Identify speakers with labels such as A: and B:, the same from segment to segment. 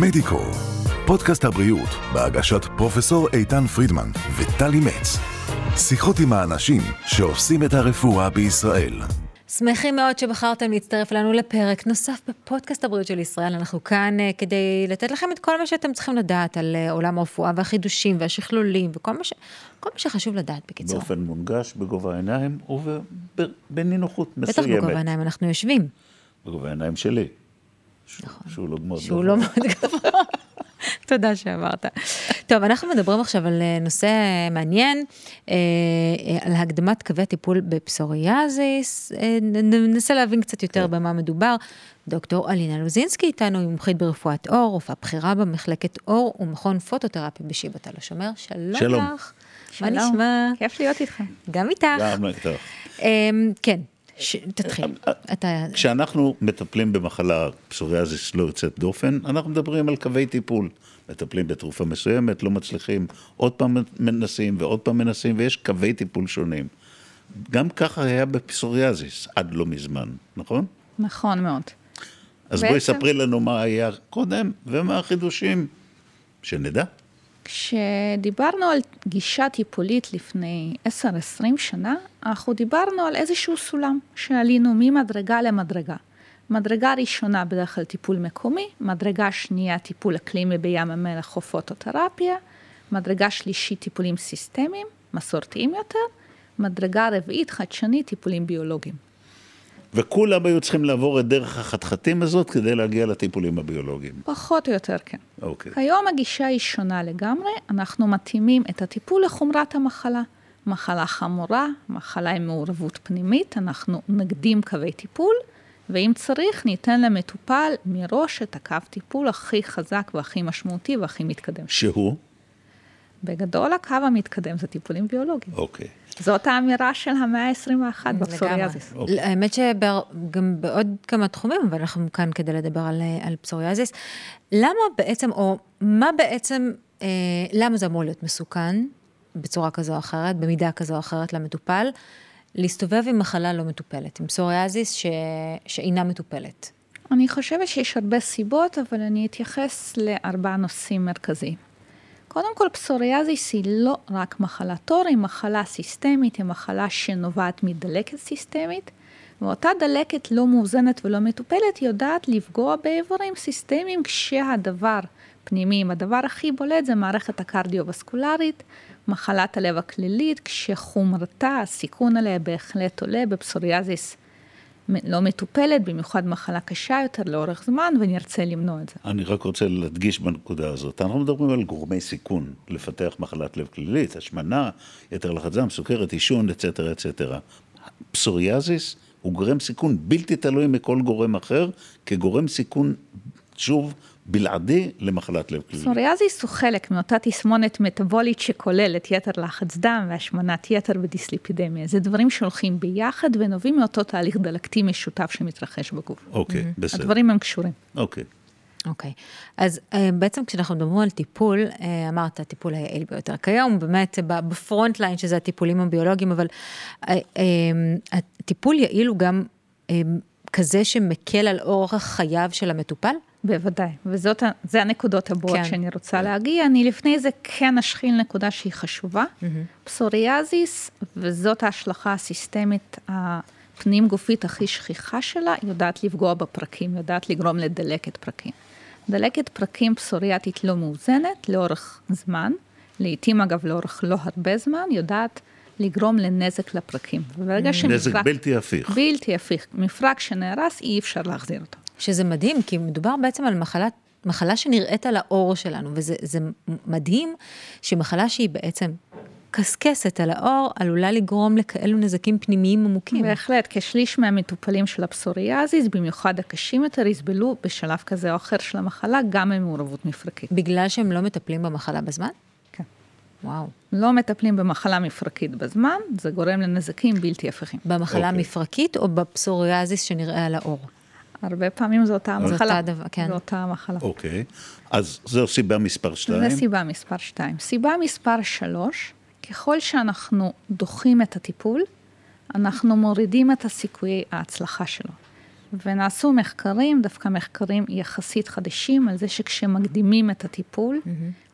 A: מדיקו, פודקאסט הבריאות בהגשת פרופסור איתן פרידמן וטלי מצ. שיחות עם האנשים שעושים את הרפואה בישראל.
B: שמחים מאוד שבחרתם להצטרף אלינו לפרק נוסף בפודקאסט הבריאות של ישראל. אנחנו כאן uh, כדי לתת לכם את כל מה שאתם צריכים לדעת על uh, עולם הרפואה והחידושים והשכלולים וכל מה, ש... מה שחשוב לדעת בקיצור.
C: באופן מונגש, בגובה העיניים ובנינוחות מסוימת.
B: בטח בגובה העיניים אנחנו יושבים.
C: בגובה העיניים שלי.
B: נכון.
C: שהוא לא מאוד
B: שהוא לא מאוד גבוה. תודה שאמרת. טוב, אנחנו מדברים עכשיו על אה, נושא מעניין, אה, אה, על הקדמת קווי טיפול בפסוריאזיס. ננסה להבין קצת יותר כן. במה מדובר. דוקטור אלינה לוזינסקי איתנו, היא מומחית ברפואת עור, רופאה בכירה במחלקת עור ומכון פוטותרפי בשיבא תל השומר. שלום,
C: שלום
B: לך. מה נשמע?
D: כיף להיות איתכם.
B: גם איתך.
C: גם איתך.
B: כן, ש... תתחיל. אתה...
C: כשאנחנו מטפלים במחלה פסוריאזיס לא יוצאת דופן, אנחנו מדברים על קווי טיפול. מטפלים בתרופה מסוימת, לא מצליחים, עוד פעם מנסים ועוד פעם מנסים, ויש קווי טיפול שונים. גם ככה היה בפסוריאזיס עד לא מזמן, נכון?
D: נכון מאוד.
C: אז בעצם... בואי ספרי לנו מה היה קודם ומה החידושים, שנדע.
D: כשדיברנו על גישה טיפולית לפני 10-20 שנה, אנחנו דיברנו על איזשהו סולם שעלינו ממדרגה למדרגה. מדרגה ראשונה בדרך כלל טיפול מקומי, מדרגה שנייה טיפול אקלימי בים המלח או פוטותרפיה, מדרגה שלישית טיפולים סיסטמיים, מסורתיים יותר, מדרגה רביעית חדשנית טיפולים ביולוגיים.
C: וכולם היו צריכים לעבור את דרך החתחתים הזאת כדי להגיע לטיפולים הביולוגיים.
D: פחות או יותר כן.
C: אוקיי.
D: היום הגישה היא שונה לגמרי, אנחנו מתאימים את הטיפול לחומרת המחלה. מחלה חמורה, מחלה עם מעורבות פנימית, אנחנו נקדים קווי טיפול, ואם צריך, ניתן למטופל מראש את הקו טיפול הכי חזק והכי משמעותי והכי מתקדם.
C: שהוא?
D: בגדול הקו המתקדם זה טיפולים ביולוגיים.
C: אוקיי.
D: זאת האמירה של המאה ה-21 בפסוריאזיס.
B: אוקיי. האמת שגם בעוד כמה תחומים, אבל אנחנו כאן כדי לדבר על, על פסוריאזיס. למה בעצם, או מה בעצם, אה, למה זה אמור להיות מסוכן בצורה כזו או אחרת, במידה כזו או אחרת למטופל, להסתובב עם מחלה לא מטופלת, עם פסוריאזיס ש... שאינה מטופלת?
D: אני חושבת שיש הרבה סיבות, אבל אני אתייחס לארבעה נושאים מרכזיים. קודם כל, פסוריאזיס היא לא רק מחלת עור, היא מחלה סיסטמית, היא מחלה שנובעת מדלקת סיסטמית, ואותה דלקת לא מאוזנת ולא מטופלת יודעת לפגוע באיברים סיסטמיים כשהדבר פנימי, הדבר הכי בולט זה מערכת הקרדיו-וסקולרית, מחלת הלב הכללית, כשחומרתה, הסיכון עליה בהחלט עולה בפסוריאזיס לא מטופלת, במיוחד מחלה קשה יותר לאורך זמן, ונרצה למנוע את זה.
C: אני רק רוצה להדגיש בנקודה הזאת. אנחנו מדברים על גורמי סיכון לפתח מחלת לב כללית, השמנה, יתר לחץ דם, סוכרת, עישון, אצטרה, אצטרה. פסוריאזיס הוא גורם סיכון בלתי תלוי מכל גורם אחר, כגורם סיכון, שוב, בלעדי למחלת לב כללית.
D: פסוריאזיס הוא חלק מאותה תסמונת מטבולית שכוללת יתר לחץ דם והשמנת יתר ודיסליפידמיה. זה דברים שהולכים ביחד ונובעים מאותו תהליך דלקתי משותף שמתרחש בגוף.
C: אוקיי, okay, mm-hmm. בסדר.
D: הדברים הם קשורים.
C: אוקיי. Okay.
B: אוקיי, okay. אז uh, בעצם כשאנחנו מדברים על טיפול, uh, אמרת, הטיפול היעיל ביותר כיום, באמת בפרונט ליין שזה הטיפולים הביולוגיים, אבל uh, uh, הטיפול יעיל הוא גם uh, כזה שמקל על אורח חייו של המטופל?
D: בוודאי, וזאת, זה הנקודות הבאות כן. שאני רוצה כן. להגיע. אני לפני זה כן אשחיל נקודה שהיא חשובה. Mm-hmm. פסוריאזיס, וזאת ההשלכה הסיסטמית הפנים גופית הכי שכיחה שלה, יודעת לפגוע בפרקים, יודעת לגרום לדלקת פרקים. דלקת פרקים פסוריאטית לא מאוזנת לאורך זמן, לעתים אגב לאורך לא הרבה זמן, יודעת לגרום לנזק לפרקים.
C: שנפרק... נזק בלתי הפיך.
D: בלתי הפיך. מפרק שנהרס, אי אפשר להחזיר אותו.
B: שזה מדהים, כי מדובר בעצם על מחלה, מחלה שנראית על האור שלנו, וזה מדהים שמחלה שהיא בעצם קסקסת על האור, עלולה לגרום לכאלו נזקים פנימיים עמוקים.
D: בהחלט, כשליש מהמטופלים של הפסוריאזיס, במיוחד הקשים יותר, יסבלו בשלב כזה או אחר של המחלה, גם ממעורבות מפרקית.
B: בגלל שהם לא מטפלים במחלה בזמן?
D: כן.
B: וואו.
D: לא מטפלים במחלה מפרקית בזמן, זה גורם לנזקים בלתי הפיכים.
B: במחלה okay. אוקיי. מפרקית או בפסוריאזיס שנראה על האור?
D: הרבה פעמים זו אותה מחלה.
B: זו אותה דבר, כן.
D: זו אותה מחלה.
C: אוקיי, אז זו סיבה מספר שתיים.
D: זו סיבה מספר שתיים. סיבה מספר שלוש, ככל שאנחנו דוחים את הטיפול, אנחנו מורידים את הסיכויי ההצלחה שלו. ונעשו מחקרים, דווקא מחקרים יחסית חדשים, על זה שכשמקדימים את הטיפול,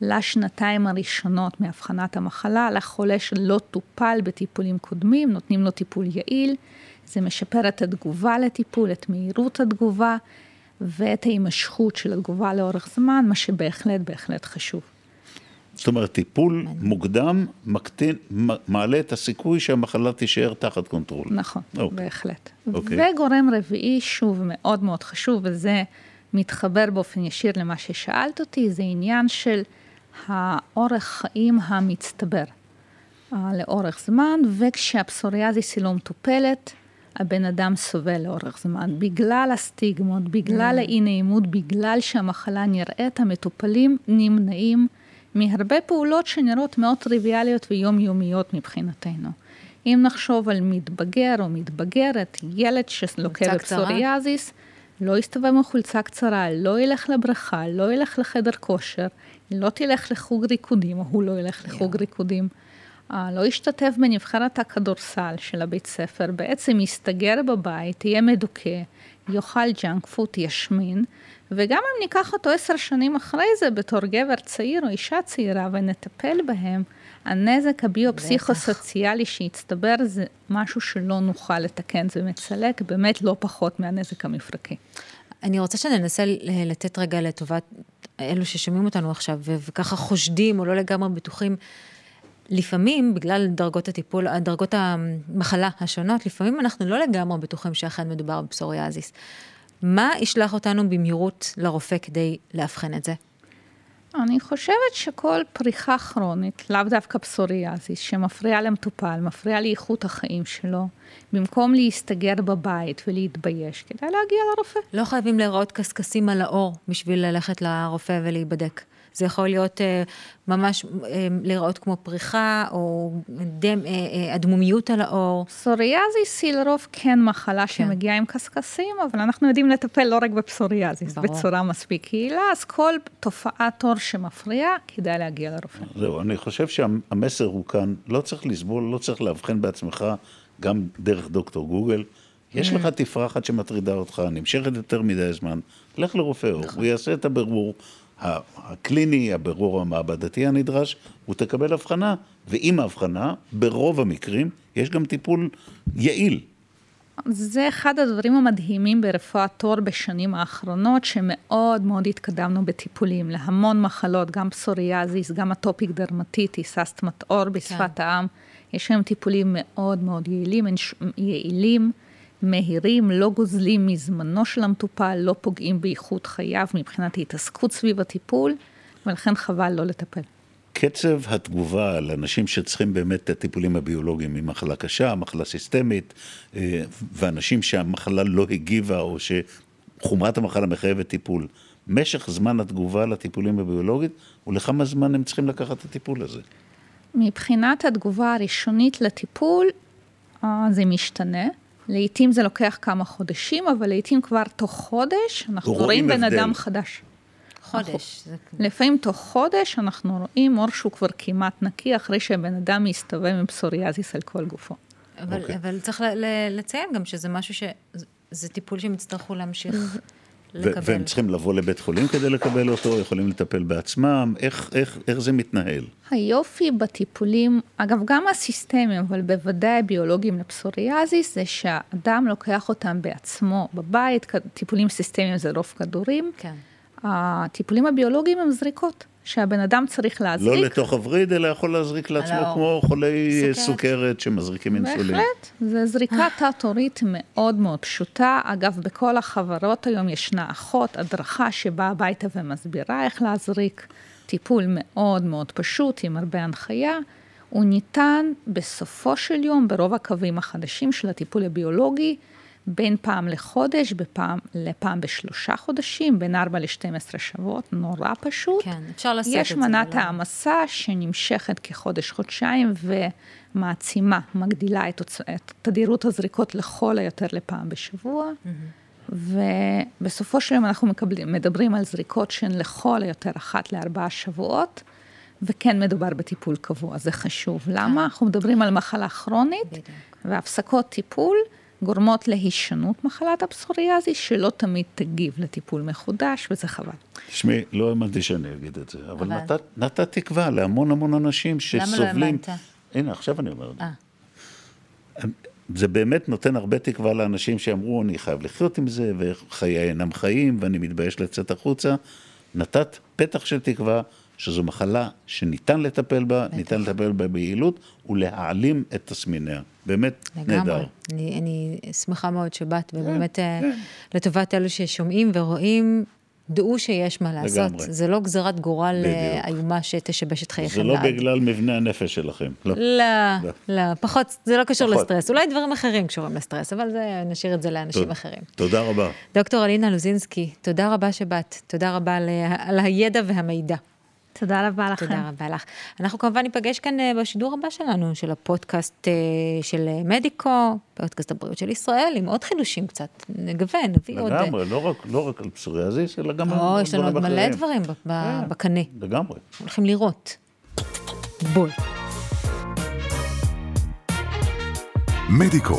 D: לשנתיים הראשונות מאבחנת המחלה, לחולה שלא טופל בטיפולים קודמים, נותנים לו טיפול יעיל, זה משפר את התגובה לטיפול, את מהירות התגובה ואת ההימשכות של התגובה לאורך זמן, מה שבהחלט בהחלט חשוב.
C: זאת אומרת, טיפול מוקדם מקטין, מעלה את הסיכוי שהמחלה תישאר תחת control.
D: נכון, okay. Okay. בהחלט. Okay. Okay. וגורם רביעי, שוב, מאוד מאוד חשוב, וזה מתחבר באופן ישיר למה ששאלת אותי, זה עניין של האורך חיים המצטבר אה, לאורך זמן, וכשהפסוריאזיס היא לא מטופלת, הבן אדם סובל לאורך זמן. בגלל הסטיגמות, בגלל mm. האי נעימות, בגלל שהמחלה נראית, המטופלים נמנעים מהרבה פעולות שנראות מאוד טריוויאליות ויומיומיות מבחינתנו. אם נחשוב על מתבגר או מתבגרת, ילד שלוקה בפסוריאזיס, לא יסתובב עם חולצה קצרה, לא ילך לבריכה, לא ילך לחדר כושר, לא תלך לחוג ריקודים, או הוא לא ילך לחוג ריקודים. לא ישתתף בנבחרת הכדורסל של הבית ספר, בעצם יסתגר בבית, יהיה מדוכא, יאכל ג'אנק פוד, ישמין, וגם אם ניקח אותו עשר שנים אחרי זה בתור גבר צעיר או אישה צעירה ונטפל בהם, הנזק הביו-פסיכו-סוציאלי שהצטבר זה משהו שלא נוכל לתקן, זה מצלק באמת לא פחות מהנזק המפרקי.
B: אני רוצה שננסה לתת רגע לטובת אלו ששומעים אותנו עכשיו וככה חושדים או לא לגמרי בטוחים. לפעמים, בגלל דרגות הטיפול, דרגות המחלה השונות, לפעמים אנחנו לא לגמרי בטוחים שאכן מדובר בפסוריאזיס. מה ישלח אותנו במהירות לרופא כדי לאבחן את זה?
D: אני חושבת שכל פריחה כרונית, לאו דווקא פסוריאזיס, שמפריעה למטופל, מפריעה לאיכות החיים שלו, במקום להסתגר בבית ולהתבייש, כדאי להגיע לרופא.
B: לא חייבים להיראות קשקשים על האור בשביל ללכת לרופא ולהיבדק. זה יכול להיות אה, ממש אה, להיראות כמו פריחה, או דם, אה, אדמומיות על העור.
D: פסוריאזיס היא לרוב כן מחלה כן. שמגיעה עם קשקשים, אבל אנחנו יודעים לטפל לא רק בפסוריאזיס, ברור. בצורה מספיק יעילה, אז כל תופעת עור שמפריעה, כדאי להגיע לרופא.
C: זהו, אני חושב שהמסר הוא כאן, לא צריך לסבול, לא צריך לאבחן בעצמך, גם דרך דוקטור גוגל. יש mm. לך תפרחת שמטרידה אותך, נמשכת יותר מדי זמן, לך לרופא עור, נכון. הוא יעשה את הבירור, הקליני, הבירור המעבדתי הנדרש, הוא תקבל הבחנה, ועם ההבחנה, ברוב המקרים, יש גם טיפול יעיל.
D: זה אחד הדברים המדהימים ברפואת עור בשנים האחרונות, שמאוד מאוד התקדמנו בטיפולים להמון מחלות, גם פסוריאזיס, גם אטופיק דרמטיטיס, אסטמת עור בשפת כן. העם. יש היום טיפולים מאוד מאוד יעילים, יעילים. מהירים, לא גוזלים מזמנו של המטופל, לא פוגעים באיכות חייו מבחינת ההתעסקות סביב הטיפול, ולכן חבל לא לטפל.
C: קצב התגובה לאנשים שצריכים באמת את הטיפולים הביולוגיים היא מחלה קשה, מחלה סיסטמית, אה, ואנשים שהמחלה לא הגיבה או שחומרת המחלה מחייבת טיפול, משך זמן התגובה לטיפולים הביולוגיים, ולכמה זמן הם צריכים לקחת את הטיפול הזה?
D: מבחינת התגובה הראשונית לטיפול, אה, זה משתנה. לעתים זה לוקח כמה חודשים, אבל לעתים כבר תוך חודש, אנחנו רואים בן אדם חדש.
B: חודש. זה...
D: לפעמים תוך חודש אנחנו רואים אור שהוא כבר כמעט נקי, אחרי שהבן אדם מסתובב עם פסוריאזיס על כל גופו.
B: אבל, okay. אוקיי. אבל צריך לציין גם שזה משהו ש... זה טיפול שהם יצטרכו להמשיך. לקבל.
C: והם צריכים לבוא לבית חולים כדי לקבל אותו, יכולים לטפל בעצמם, איך, איך, איך זה מתנהל?
D: היופי בטיפולים, אגב, גם הסיסטמים, אבל בוודאי הביולוגיים לפסוריאזיס, זה שהאדם לוקח אותם בעצמו בבית, טיפולים סיסטמיים זה רוב כדורים.
B: כן.
D: הטיפולים הביולוגיים הם זריקות. שהבן אדם צריך להזריק.
C: לא לתוך הווריד, אלא יכול להזריק לעצמו כמו חולי סוכרת, סוכרת שמזריקים אינסולין.
D: בהחלט, זו זריקה תת-הורית מאוד מאוד פשוטה. אגב, בכל החברות היום ישנה אחות, הדרכה שבאה הביתה ומסבירה איך להזריק. טיפול מאוד מאוד פשוט, עם הרבה הנחיה. הוא ניתן בסופו של יום, ברוב הקווים החדשים של הטיפול הביולוגי, בין פעם לחודש, בפעם, לפעם בשלושה חודשים, בין 4 ל-12 שבועות, נורא פשוט.
B: כן, אפשר לשאת את
D: זה. יש מנת העמסה שנמשכת כחודש-חודשיים ומעצימה, מגדילה את, את תדירות הזריקות לכל היותר לפעם בשבוע. Mm-hmm. ובסופו של יום אנחנו מקבלים, מדברים על זריקות שהן לכל היותר אחת לארבעה שבועות. וכן מדובר בטיפול קבוע, זה חשוב. למה? כן. אנחנו מדברים על מחלה כרונית, והפסקות טיפול גורמות להישנות מחלת הפסוריאזיס, שלא תמיד תגיב לטיפול מחודש, וזה חבל.
C: תשמעי, לא האמנתי שאני אגיד את זה, אבל,
B: אבל...
C: נתת, נתת תקווה להמון המון אנשים שסובלים...
B: למה לא האמנת?
C: הנה, עכשיו אני אומר את זה.
B: אה.
C: זה באמת נותן הרבה תקווה לאנשים שאמרו, אני חייב לחיות עם זה, וחיי אינם חיים, ואני מתבייש לצאת החוצה. נתת פתח של תקווה שזו מחלה שניתן לטפל בה, בטח. ניתן לטפל בה ביעילות, ולהעלים את תסמיניה. באמת
B: לגמרי.
C: נהדר.
B: אני, אני שמחה מאוד שבאת, ובאמת כן. לטובת אלו ששומעים ורואים, דעו שיש מה לעשות.
C: לגמרי.
B: זה לא גזירת גורל
C: בדיוק.
B: אה, איומה שתשבש את חייכם
C: זה לא
B: לעד.
C: בגלל מבנה הנפש שלכם. לא.
B: לא,
C: לא.
B: לא, פחות, זה לא קשור
C: פחות.
B: לסטרס. אולי דברים אחרים קשורים לסטרס, אבל זה, נשאיר את זה לאנשים
C: טוב.
B: אחרים.
C: תודה רבה.
B: דוקטור אלינה לוזינסקי, תודה רבה שבאת. תודה רבה על, על הידע והמידע.
D: תודה רבה לכם.
B: תודה רבה לך. אנחנו כמובן ניפגש כאן אה, בשידור הבא שלנו, של הפודקאסט אה, של אה, מדיקו, פודקאסט הבריאות של ישראל, עם עוד חידושים קצת, נגוון, נביא עוד...
C: לגמרי, לא רק, לא רק על פסוריאזיס, אלא גם
B: או,
C: על
B: יש לנו עוד
C: דברים
B: מלא
C: אחרים.
B: דברים
C: כן,
B: בקנה.
C: לגמרי.
B: הולכים לראות. בול.
A: מדיקו,